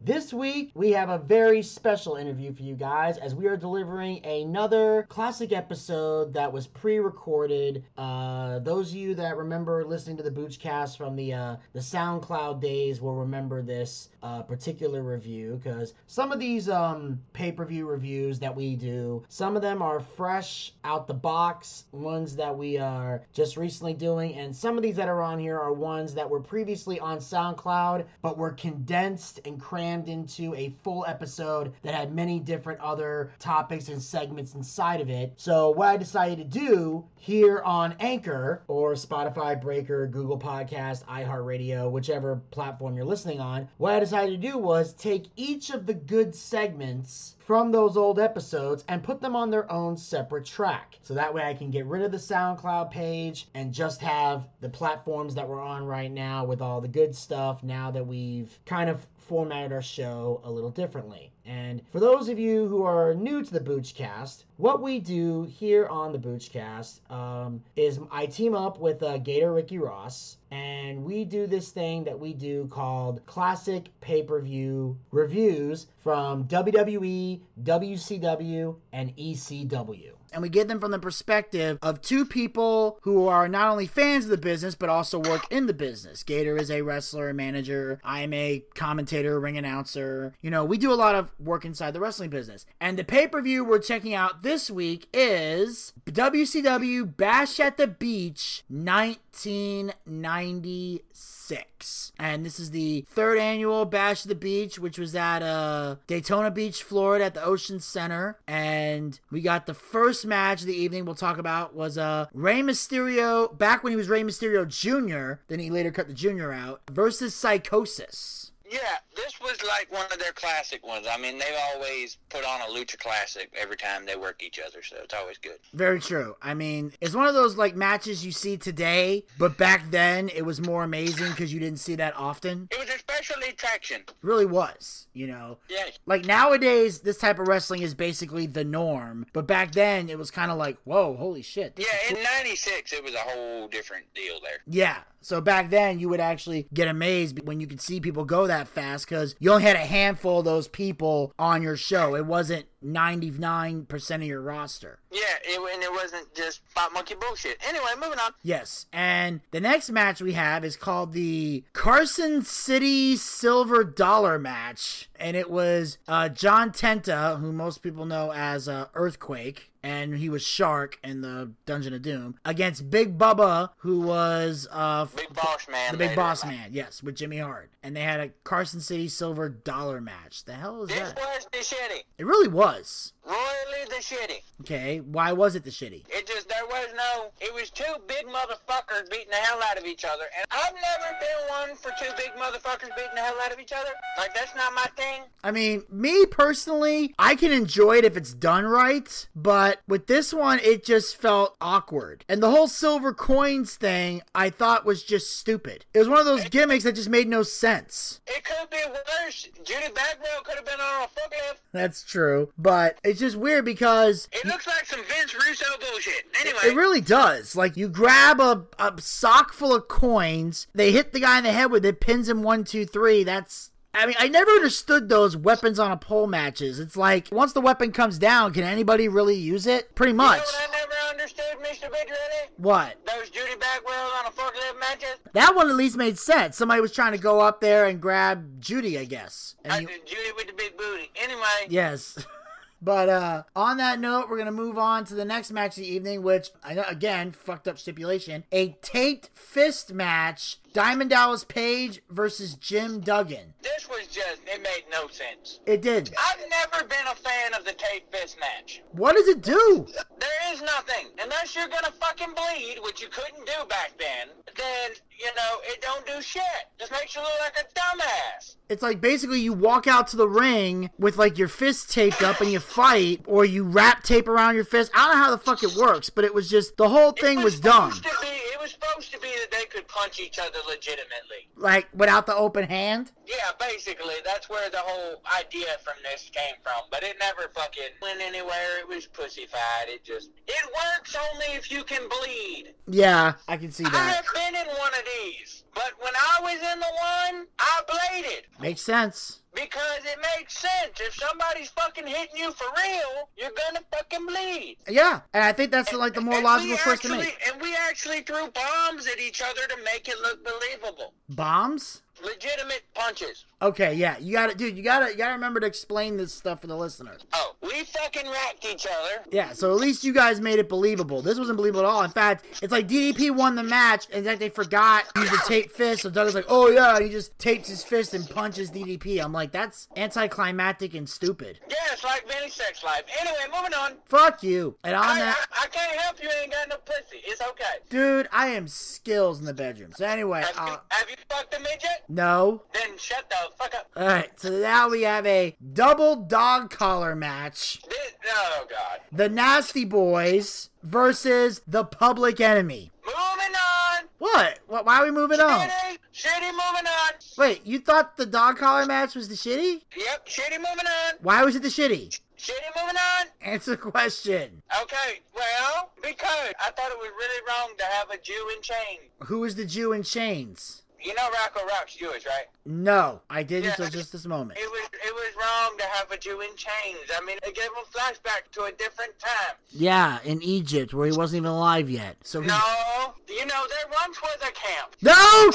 This week, we have a very special interview for you guys as we are delivering another classic episode that was pre recorded. Uh, those of you that remember listening to the Boochcast from the, uh, the SoundCloud days will remember this uh, particular review because some of these um, pay per view reviews that we do, some of them are fresh out the box, ones that we are just recently doing, and some of these that are on here are ones that were previously on SoundCloud but were condensed and crammed into a full episode that had many different other topics and segments inside of it. So, what I decided to do here on Anchor or Spotify, Breaker, Google Podcast, iHeartRadio, whichever platform you're listening on, what I decided to do was take each of the good segments from those old episodes and put them on their own separate track. So that way I can get rid of the SoundCloud page and just have the platforms that we're on right now with all the good stuff now that we've kind of formatted our show a little differently. And for those of you who are new to the Boochcast, what we do here on the Boochcast um, is I team up with uh, Gator Ricky Ross, and we do this thing that we do called classic pay per view reviews from WWE, WCW, and ECW and we get them from the perspective of two people who are not only fans of the business but also work in the business. Gator is a wrestler, manager. I am a commentator, ring announcer. You know, we do a lot of work inside the wrestling business. And the pay per view we're checking out this week is WCW Bash at the Beach 1996. And this is the third annual Bash at the Beach, which was at uh, Daytona Beach, Florida, at the Ocean Center. And we got the first match of the evening we'll talk about was uh, Rey Mysterio, back when he was Rey Mysterio Jr., then he later cut the Jr. out, versus Psychosis. Yeah, this was like one of their classic ones. I mean, they've always put on a lucha classic every time they work each other, so it's always good. Very true. I mean, it's one of those like matches you see today, but back then it was more amazing because you didn't see that often. It was a special attraction. It really was, you know. Yeah. Like nowadays, this type of wrestling is basically the norm, but back then it was kind of like, whoa, holy shit. Yeah, in '96 it was a whole different deal there. Yeah, so back then, you would actually get amazed when you could see people go that fast because you only had a handful of those people on your show. It wasn't 99% of your roster. Yeah, it, and it wasn't just Pop Monkey bullshit. Anyway, moving on. Yes, and the next match we have is called the Carson City Silver Dollar match, and it was uh, John Tenta, who most people know as uh, Earthquake, and he was Shark in the Dungeon of Doom against Big Bubba, who was uh, Big Boss Man. The Big Boss Man, yes, with Jimmy Hart, and they had a Carson City Silver Dollar match. The hell is this that? This was the shitty. It really was was. Royally the shitty. Okay, why was it the shitty? It just there was no. It was two big motherfuckers beating the hell out of each other, and I've never been one for two big motherfuckers beating the hell out of each other. Like that's not my thing. I mean, me personally, I can enjoy it if it's done right, but with this one, it just felt awkward, and the whole silver coins thing, I thought was just stupid. It was one of those gimmicks that just made no sense. It could be worse. Judy Bagwell could have been on a forklift. That's true, but it's just weird because it looks like some Vince Russo bullshit. Anyway, it really does. Like you grab a, a sock full of coins, they hit the guy in the head with it, pins him one, two, three. That's I mean, I never understood those weapons on a pole matches. It's like once the weapon comes down, can anybody really use it? Pretty much. You know what I never understood, Mr. Big What? Those Judy Bagwell on a forklift matches. That one at least made sense. Somebody was trying to go up there and grab Judy, I guess. And I, you... Judy with the big booty. Anyway. Yes. But uh, on that note, we're gonna move on to the next match of the evening, which I know again fucked up stipulation: a taped fist match. Diamond Dallas Page versus Jim Duggan. This was just, it made no sense. It did. I've never been a fan of the tape fist match. What does it do? There is nothing. Unless you're gonna fucking bleed, which you couldn't do back then, then, you know, it don't do shit. Just makes you look like a dumbass. It's like basically you walk out to the ring with like your fist taped up and you fight, or you wrap tape around your fist. I don't know how the fuck it works, but it was just the whole thing was, was dumb. Was supposed to be that they could punch each other legitimately. Like without the open hand? Yeah, basically, that's where the whole idea from this came from. But it never fucking went anywhere. It was pussified. It just it works only if you can bleed. Yeah, I can see that. I have been in one of these, but when I was in the one, I bladed. Makes sense. Because it makes sense. If somebody's fucking hitting you for real, you're gonna fucking bleed. Yeah, and I think that's like the more logical choice to make. And we actually threw bombs at each other to make it look believable. Bombs? Legitimate punches. Okay, yeah, you got to dude. You gotta, you gotta remember to explain this stuff for the listeners. Oh, we fucking racked each other. Yeah, so at least you guys made it believable. This wasn't believable at all. In fact, it's like DDP won the match, and like they forgot to use the tape fist. So Doug is like, "Oh yeah," and he just tapes his fist and punches DDP. I'm like, that's anticlimactic and stupid. Yeah, it's like Vinny Sex Life. Anyway, moving on. Fuck you. And on I, that, I, I can't help you. Ain't got no pussy. It's okay. dude, I am skills in the bedroom. So anyway, Have, you, uh, have you fucked a midget? No. Then shut the fuck up. All right, so now we have a double dog collar match. This, oh God. The Nasty Boys versus the Public Enemy. Moving on. What? What? Why are we moving on? Shitty. Shitty. Moving on. Wait, you thought the dog collar match was the shitty? Yep. Shitty. Moving on. Why was it the shitty? Shitty. Moving on. Answer the question. Okay. Well, because I thought it was really wrong to have a Jew in chains. Who is the Jew in chains? You know Rocco Rock's Jewish, right? No, I didn't Yeah. until just this moment. It was it was wrong to have a Jew in chains. I mean, it gave him flashback to a different time. Yeah, in Egypt, where he wasn't even alive yet. So he... No, you know there once was a camp. No!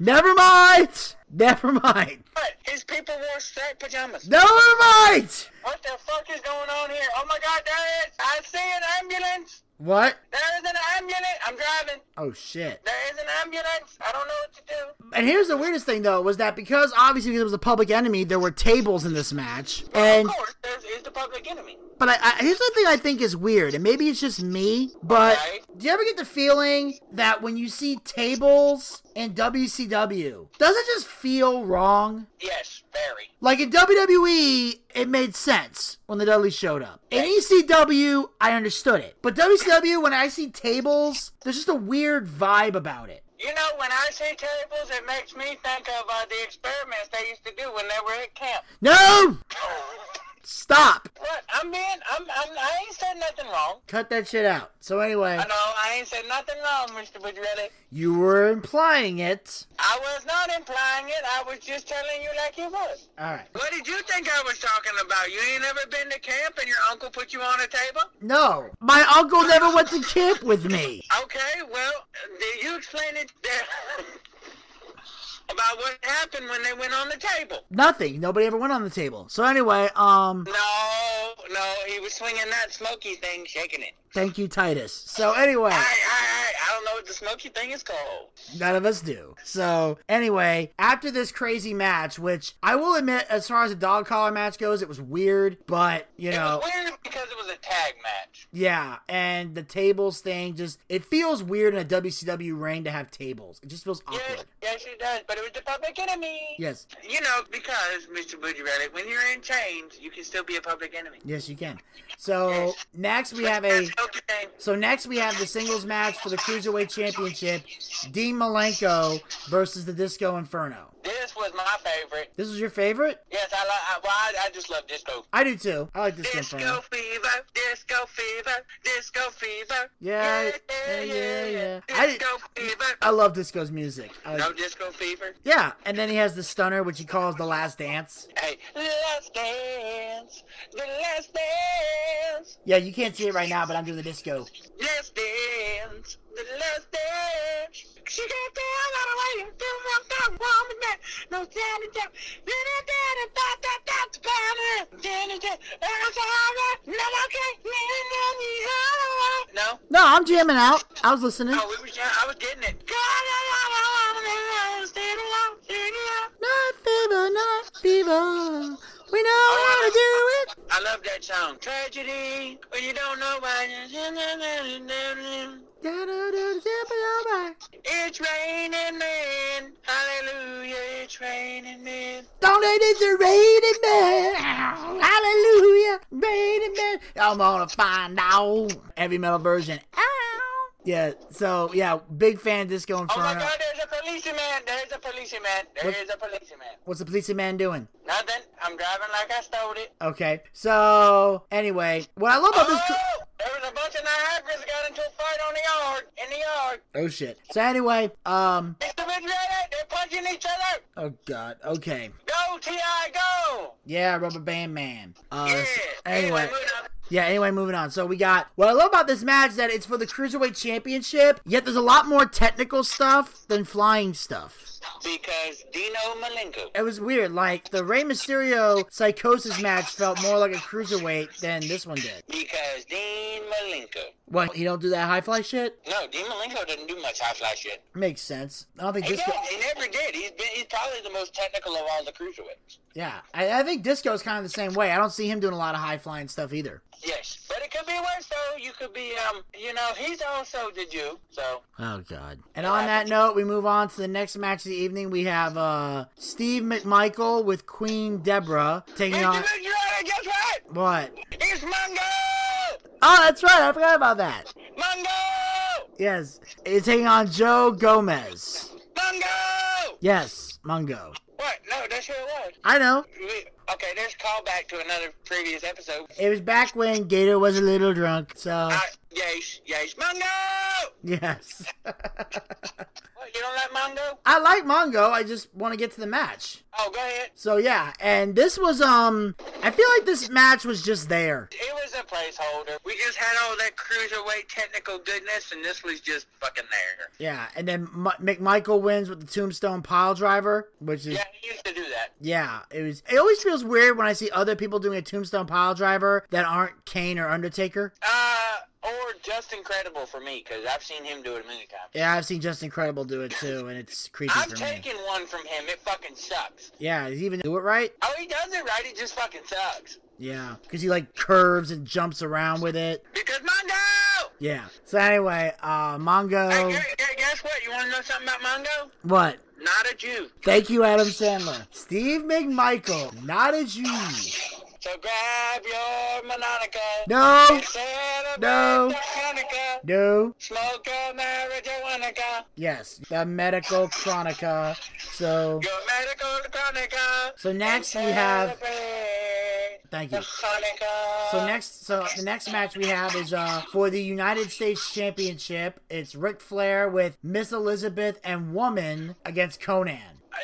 Never mind! Never mind! But his people wore striped pajamas. Never mind! What the fuck is going on here? Oh my God, there is! I see an ambulance. What? There is an ambulance. I'm driving. Oh shit. There is an ambulance. I don't know what to do. And here's the weirdest thing though, was that because obviously because it was a public enemy, there were tables in this match. And of course, there's is the public enemy. But I, I, here's the thing I think is weird, and maybe it's just me, but Okay. do you ever get the feeling that when you see tables in WCW, does it just feel wrong? Yes, very. Like in WWE, it made sense when the Dudleys showed up. In ECW, I understood it. But WCW, when I see tables, there's just a weird vibe about it. You know, when I see tables, it makes me think of uh, the experiments they used to do when they were at camp. No! Stop! What? I'm being, I'm, I'm, I ain't said nothing wrong. Cut that shit out. So anyway, I know, I ain't said nothing wrong, Mr. Budrelli. you were implying it. I was not implying it. I was just telling you like you was. Alright. What did you think I was talking about? You ain't never been to camp and your uncle put you on a table? No. My uncle never went to camp with me. Okay, well, did you explain it there about what happened when they went on the table? Nothing. Nobody ever went on the table. So anyway, um, No, no, he was swinging that smoky thing, shaking it. Thank you, Titus. So anyway, I, I, I, don't know what the smoky thing is called. none of us do. So anyway, after this crazy match, which I will admit, as far as the dog collar match goes, it was weird, but you It know, was weird because it was a tag match. yeah. And the tables thing just it feels weird in a WCW ring to have tables. It just feels Yes, awkward. yes, yes it does, but it was the public enemy. Yes, You know, because, Mr. Budrelli, when you're in chains, you can still be a public enemy. yes, you can. So next we have a. Okay. So next we have the singles match for the Cruiserweight Championship, Dean Malenko versus the Disco Inferno. This was my favorite. This was your favorite? Yes, I like. I, well, I, I just love disco. I do too. I like Disco Disco Inferno. fever, disco fever, disco fever. Yeah, yeah, yeah, yeah. I Disco fever. I love Disco's music. I No disco fever. yeah, and then he has the stunner, which he calls the last dance. Hey, last dance, the last dance, Yeah, you can't see it right now, but I'm doing the disco. last dance, the last dance. She got the hell out of the way and feel like that woman that no. No. No? No, I'm jamming out. I was listening. Oh, we was, I was getting it. Not fever, not fever. We know how to do it. I love that song. Tragedy, when you don't know why. It's raining men. Hallelujah, it's raining men. Don't it, it's raining man. Hallelujah, raining man. I'm gonna find out. Every metal version. Ow. Yeah. So yeah, big fan of Disco Oh my God, there's policeman. There's a policeman. There What- is a policeman. What's the police man doing? Nothing. I'm driving like I stole it. Okay. So anyway, what I love about this. Oh, there was a bunch of Niagaras got into a fight on the yard. In the yard. Oh shit. So anyway, um. It's the. They're punching each other. Oh god. Okay. Go, T.I. Go. Yeah, Rubber Band Man. Uh, yeah. so- anyway. on. Yeah, anyway, moving on. So we got what I love about this match is that it's for the Cruiserweight Championship, yet there's a lot more technical stuff than flying stuff. Because Dean Malenko. It was weird. Like the Rey Mysterio Psychosis match felt more like a cruiserweight than this one did. Because Dean Malenko. What? he don't do that high fly shit? No, Dean Malenko doesn't do much high fly shit. Makes sense. I don't think He, Disco. does. he never did. He's been, he's probably the most technical of all the cruiserweights. Yeah, I, I think is kind of the same way. I don't see him doing a lot of high flying stuff either. Yes, but it could be worse though. You could be, um, you know, he's also the Jew. So Oh god. And on that note, we move on to the next match of the evening. We have uh Steve McMichael with Queen Deborah taking on guess what? what? It's Mungo. Oh, that's right. I forgot about that. Mungo. Yes, it's taking on Joe Gomez. Mungo. Yes, Mungo. What? No, that's who it was. I know. We- Okay, there's a callback to another previous episode. It was back when Gator was a little drunk. So Uh, yes, yes, Mungo. Yes. What, you don't like Mungo? I like Mongo. I just want to get to the match. Oh, go ahead. So yeah, and this was um I feel like this match was just there. It was a placeholder. We just had all that cruiserweight technical goodness, and this was just fucking there. Yeah, and then M- McMichael wins with the Tombstone Pile Driver, which is Yeah, he used to do that. yeah, it was. It always feels weird when I see other people doing a Tombstone Pile Driver that aren't Kane or Undertaker. Uh, or Justin Credible for me, because I've seen him do it a million times. Yeah, I've seen Justin Credible do it too, and it's creepy I've for me. taken one from him. It fucking sucks. Yeah, does he even do it right? Oh, he does it right. It just fucking sucks. Yeah, because he like curves and jumps around with it. Because Mongo! Yeah. So anyway, uh, Mongo. Hey, gu- gu- guess what? You want to know something about Mongo? What? Not a Jew. Thank you, Adam Sandler. Steve McMichael, not a Jew. So grab your Monica. No, No. Hanukkah. no. Smoke a marijuana. Yes, the medical chronica. So, Your medical Hanukkah. so next we have. Thank you. So next, so the next match we have is uh for the United States Championship. It's Ric Flair with Miss Elizabeth and Woman against Konnan. I,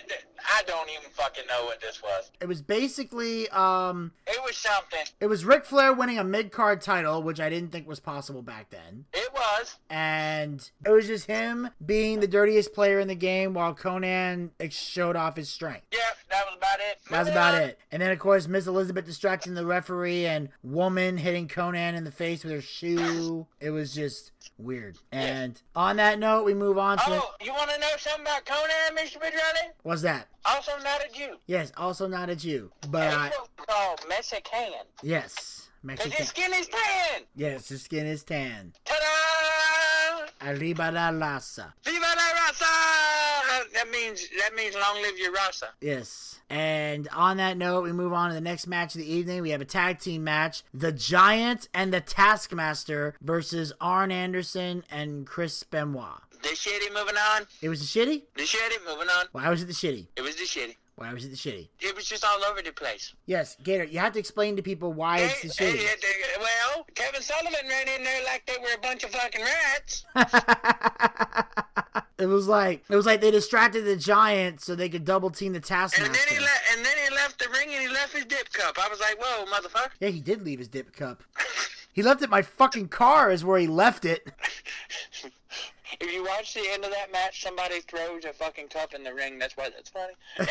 I don't even fucking know what this was. It was basically um It was something. it was Ric Flair winning a mid card title, which I didn't think was possible back then. It was. and it was just him being the dirtiest player in the game while Konnan showed off his strength. Yep, that was about it. That's Moving about it. And then, of course, Miss Elizabeth distracting the referee and woman hitting Konnan in the face with her shoe. It was just weird. And on that note, we move on to. Oh, you want to know something about Konnan, Mr. Pedrelli? What's that? Also not a Jew. Yes, also not a Jew. But, I, called Mexican. yes, Because his skin is tan. Yes, his skin is tan. Ta-da! Arriba la raza. Viva la raza! That means, that means long live your raza. Yes. And on that note, we move on to the next match of the evening. We have a tag team match. The Giant and the Taskmaster versus Arn Anderson and Chris Benoit. The shitty moving on. It was the shitty? The shitty moving on. Why was it the shitty? It was the shitty. Why was it the shitty? It was just all over the place. Yes, Gator, you have to explain to people why it's the shitty. hey, hey, well, Kevin Sullivan ran in there like they were a bunch of fucking rats. it was like it was like they distracted the Giant so they could double team the taskmaster. And then he left. And then he left the ring and he left his dip cup. I was like, "Whoa, motherfucker!" yeah, he did leave his dip cup. He left it my fucking car is where he left it. If you watch the end of that match, somebody throws a fucking cup in the ring. That's why that's funny. I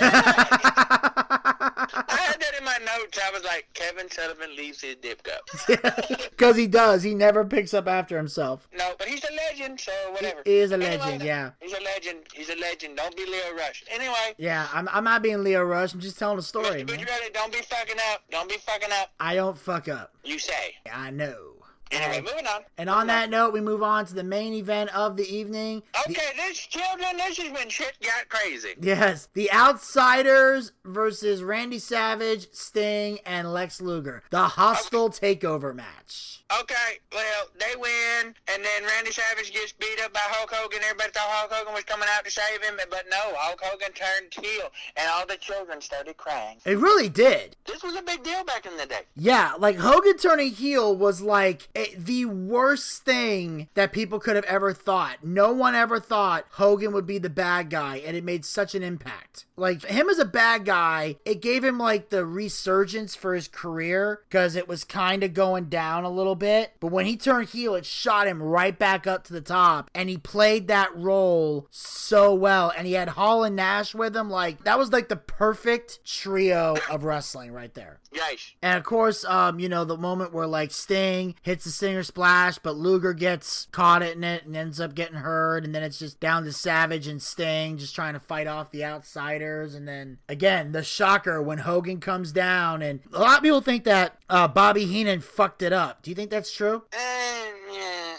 had that in my notes. I was like, Kevin Sullivan leaves his dip cup. Because he does. He never picks up after himself. No, but he's a legend, so whatever. He is a Anyway, legend, yeah. He's a legend. He's a legend. Don't be Leo Rush. Anyway, Yeah, I'm, I'm not being Leo Rush. I'm just telling a story, Mr. man. Pedrelli, don't be fucking up. Don't be fucking up. I don't fuck up. You say. I know. Anyway, moving on. And on that note, we move on to the main event of the evening. The- Okay, this children, this is when shit got crazy. Yes, the Outsiders versus Randy Savage, Sting, and Lex Luger. The hostile takeover match. Okay, well, they win, and then Randy Savage gets beat up by Hulk Hogan. Everybody thought Hulk Hogan was coming out to save him, but no, Hulk Hogan turned heel, and all the children started crying. It really did. This was a big deal back in the day. Yeah, like Hogan turning heel was like a, the worst thing that people could have ever thought. No one ever thought Hogan would be the bad guy, and it made such an impact. Like him as a bad guy, it gave him like the resurgence for his career because it was kind of going down a little bit. But when he turned heel, it shot him right back up to the top, and he played that role so well. And he had Hall and Nash with him. Like that was like the perfect trio of wrestling right there. Yes. And of course, um, you know, the moment where like Sting hits the Stinger splash, but Luger gets caught in it and ends up getting hurt, and then it's just down to Savage and Sting just trying to fight off the outsiders. And then again, the shocker when Hogan comes down, and a lot of people think that uh, Bobby Heenan fucked it up. Do you think that's true? Eh,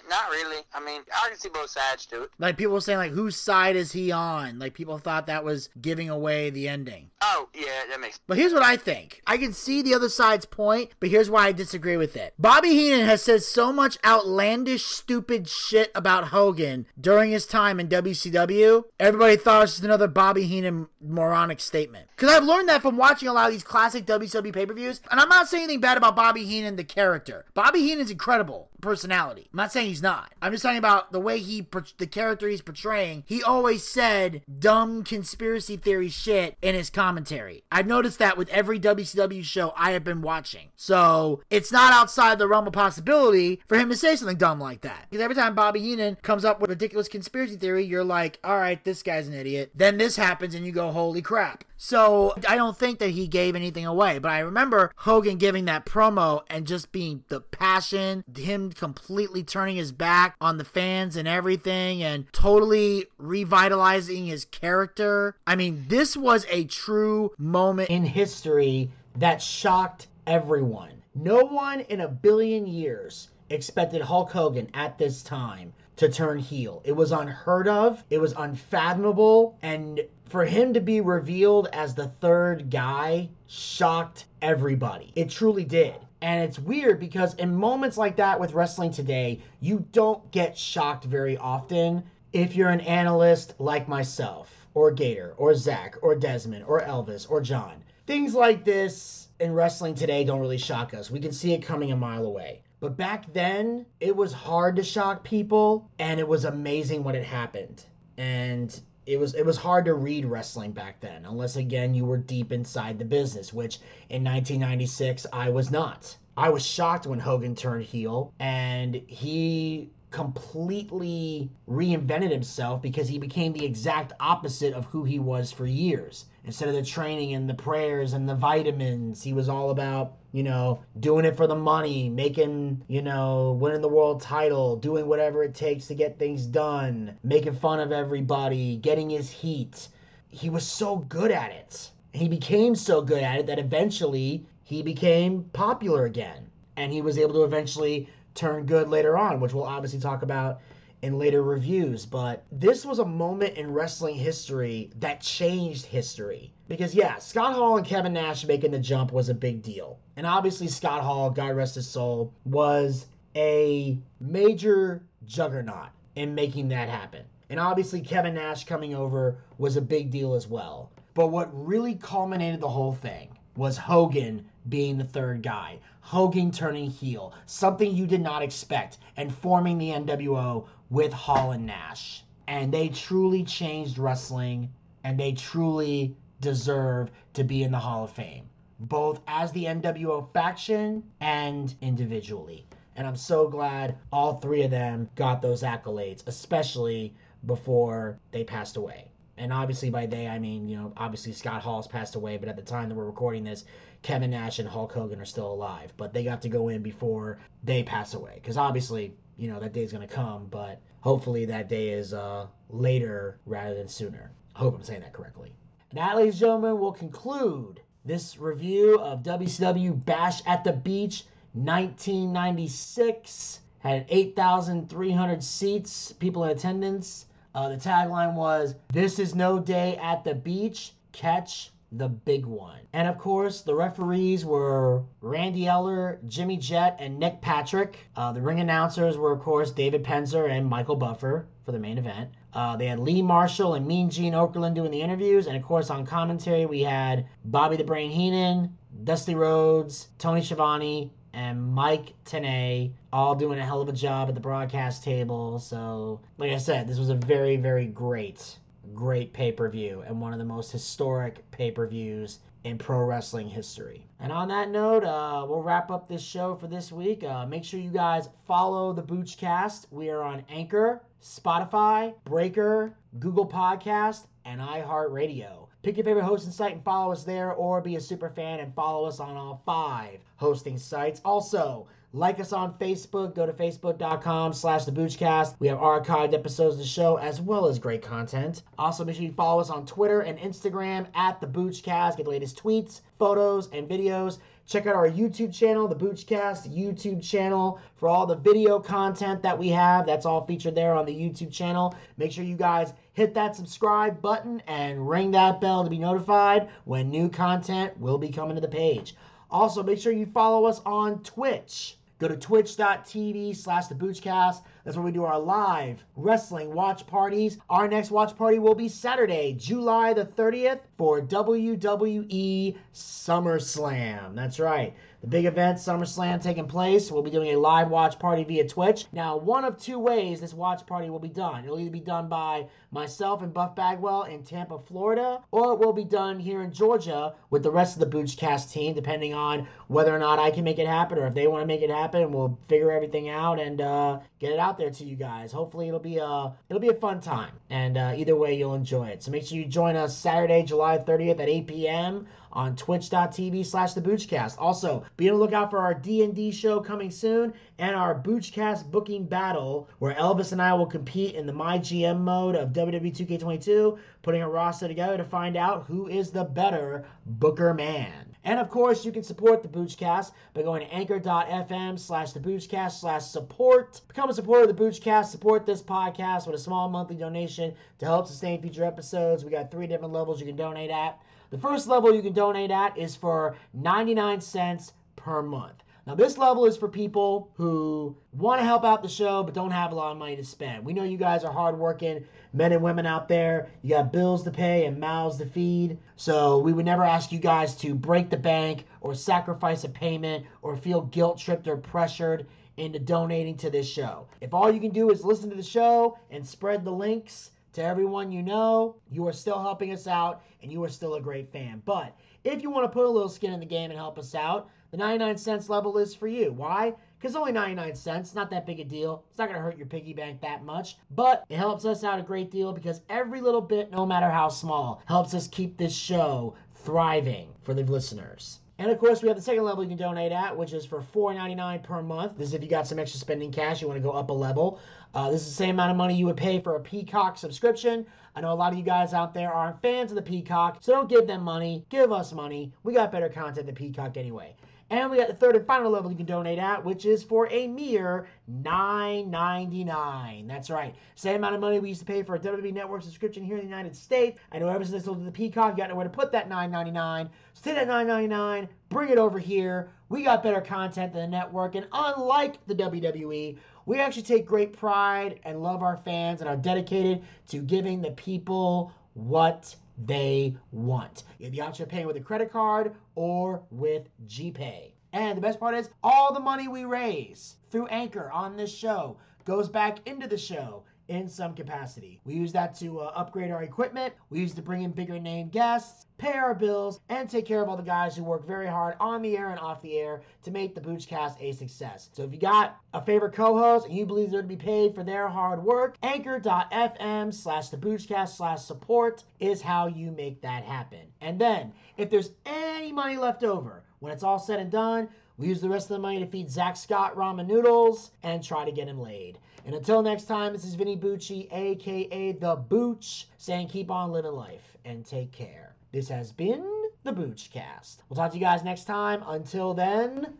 not really. I mean, I can see both sides to it. Like people saying, like whose side is he on? Like people thought that was giving away the ending. Oh, yeah, that makes But here's what I think. I can see the other side's point, but here's why I disagree with it. Bobby Heenan has said so much outlandish, stupid shit about Hogan during his time in WCW. Everybody thought it was just another Bobby Heenan moronic statement. Because I've learned that from watching a lot of these classic WCW pay per views. And I'm not saying anything bad about Bobby Heenan, the character. Bobby Heenan's incredible personality. I'm not saying he's not. I'm just talking about the way he, the character he's portraying. He always said dumb conspiracy theory shit in his commentary. I've noticed that with every WCW show I have been watching. So it's not outside the realm of possibility for him to say something dumb like that. Because every time Bobby Heenan comes up with ridiculous conspiracy theory, you're like, all right, this guy's an idiot. Then this happens and you go, holy crap. So I don't think that he gave anything away, but I remember Hogan giving that promo and just being the passion, him completely turning his back on the fans and everything and totally revitalizing his character. I mean, this was a true moment in history that shocked everyone. No one in a billion years expected Hulk Hogan at this time to turn heel. It was unheard of, it was unfathomable, and for him to be revealed as the third guy shocked everybody. It truly did. And it's weird because in moments like that with wrestling today, you don't get shocked very often if you're an analyst like myself, or Gator, or Zach, or Desmond, or Elvis, or John. Things like this in wrestling today don't really shock us. We can see it coming a mile away. But back then, it was hard to shock people, and it was amazing when it happened. And it was it was hard to read wrestling back then, unless again you were deep inside the business, which in 1996 I was not. I was shocked when Hogan turned heel, and he completely reinvented himself because he became the exact opposite of who he was for years. Instead of the training and the prayers and the vitamins, he was all about, you know, doing it for the money, making, you know, winning the world title, doing whatever it takes to get things done, making fun of everybody, getting his heat. He was so good at it. He became so good at it that eventually he became popular again. And he was able to eventually turn good later on, which we'll obviously talk about in later reviews. But this was a moment in wrestling history that changed history. Because, yeah, Scott Hall and Kevin Nash making the jump was a big deal. And obviously, Scott Hall, God rest his soul, was a major juggernaut in making that happen. And obviously, Kevin Nash coming over was a big deal as well. But what really culminated the whole thing was Hogan being the third guy. Hogan turning heel, something you did not expect, and forming the NWO with Hall and Nash. And they truly changed wrestling, and they truly deserve to be in the Hall of Fame, both as the NWO faction and individually. And I'm so glad all three of them got those accolades, especially before they passed away. And obviously, by they, I mean, you know, obviously Scott Hall's passed away, but at the time that we're recording this, Kevin Nash and Hulk Hogan are still alive. But they got to go in before they pass away. Because obviously, you know, that day is to come, but hopefully that day is uh, later rather than sooner. I hope I'm saying that correctly. That, ladies and gentlemen, will conclude this review of WCW Bash at the Beach 1996. Had 8,300 seats, people in attendance. Uh, the tagline was, This is no day at the beach, catch the big one. And of course, the referees were Randy Eller, Jimmy Jett, and Nick Patrick. Uh, the ring announcers were, of course, David Penzer and Michael Buffer for the main event. Uh, they had Lee Marshall and Mean Gene Okerlund doing the interviews. And of course, on commentary, we had Bobby the Brain Heenan, Dusty Rhodes, Tony Schiavone, and Mike Tenay all doing a hell of a job at the broadcast table. So, like I said, this was a very, very great great pay per view and one of the most historic pay per views in pro wrestling history. And on that note, uh, we'll wrap up this show for this week. Uh, make sure you guys follow the Boochcast. We are on Anchor, Spotify, Breaker, Google Podcast, and iHeartRadio. Pick your favorite hosting site and follow us there, or be a super fan and follow us on all five hosting sites. Also, like us on Facebook. Go to facebook.com slash the Boochcast. We have archived episodes of the show as well as great content. Also, make sure you follow us on Twitter and Instagram at the Boochcast. Get the latest tweets, photos, and videos. Check out our YouTube channel, the Boochcast YouTube channel, for all the video content that we have. That's all featured there on the YouTube channel. Make sure you guys hit that subscribe button and ring that bell to be notified when new content will be coming to the page. Also, make sure you follow us on Twitch. Go to twitch.tv slash the Boochcast. That's where we do our live wrestling watch parties. Our next watch party will be Saturday, July the 30th for WWE SummerSlam. That's right. The big event, SummerSlam, taking place. We'll be doing a live watch party via Twitch. Now, one of two ways this watch party will be done. It'll either be done by myself and Buff Bagwell in Tampa, Florida, or it will be done here in Georgia with the rest of the Boochcast team, depending on whether or not I can make it happen or if they want to make it happen. We'll figure everything out and uh, get it out there to you guys. Hopefully, it'll be a it'll be a fun time, and uh, either way, you'll enjoy it. So make sure you join us Saturday, July 30th at 8 p.m. on twitch.tv slash the Boochcast. Also, be on the lookout for our D&D show coming soon and our Boochcast booking battle, where Elvis and I will compete in the My GM mode of WWE 2K22, putting a roster together to find out who is the better Booker man. And of course, you can support the Boochcast by going to anchor.fm slash the Boochcast slash support. Become a supporter of the Boochcast. Support this podcast with a small monthly donation to help sustain future episodes. We got three different levels you can donate at. The first level you can donate at is for 99 cents per month. Now, this level is for people who want to help out the show but don't have a lot of money to spend. We know you guys are hardworking men and women out there. You got bills to pay and mouths to feed. So, we would never ask you guys to break the bank or sacrifice a payment or feel guilt tripped or pressured into donating to this show. If all you can do is listen to the show and spread the links to everyone you know, you are still helping us out and you are still a great fan. But if you want to put a little skin in the game and help us out, the 99 cents level is for you. Why? Because only 99 cents, not that big a deal. It's not going to hurt your piggy bank that much, but it helps us out a great deal because every little bit, no matter how small, helps us keep this show thriving for the listeners. And of course, we have the second level you can donate at, which is for $4.99 per month. This is if you got some extra spending cash, you want to go up a level. Uh, this is the same amount of money you would pay for a Peacock subscription. I know a lot of you guys out there aren't fans of the Peacock, so don't give them money. Give us money. We got better content than Peacock anyway. And we got the third and final level you can donate at, which is for a mere $9.99. That's right. Same amount of money we used to pay for a WWE Network subscription here in the United States. I know ever since I sold to the Peacock, you got nowhere to put that $9.99. So take that $9.99, bring it over here. We got better content than the network. And unlike the WWE, we actually take great pride and love our fans and are dedicated to giving the people what they want. You have the option of paying with a credit card or with GPay. And the best part is, all the money we raise through Anchor on this show goes back into the show in some capacity. We use that to uh, upgrade our equipment, we use to bring in bigger name guests, pay our bills, and take care of all the guys who work very hard on the air and off the air to make the Boochcast a success. So if you got a favorite co-host and you believe they're to be paid for their hard work, anchor.fm slash the Boochcast slash support is how you make that happen. And then, if there's any money left over, when it's all said and done, we use the rest of the money to feed Zach Scott ramen noodles and try to get him laid. And until next time, this is Vinny Bucci, aka The Booch, saying keep on living life and take care. This has been the Boochcast. We'll talk to you guys next time. Until then,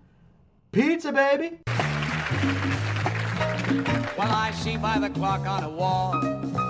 Pizza, baby! Well, I see by the clock on the wall